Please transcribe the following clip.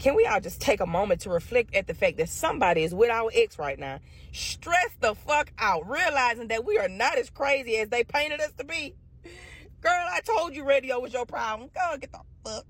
Can we all just take a moment to reflect at the fact that somebody is with our ex right now? Stress the fuck out, realizing that we are not as crazy as they painted us to be. Girl, I told you radio was your problem. Go get the fuck.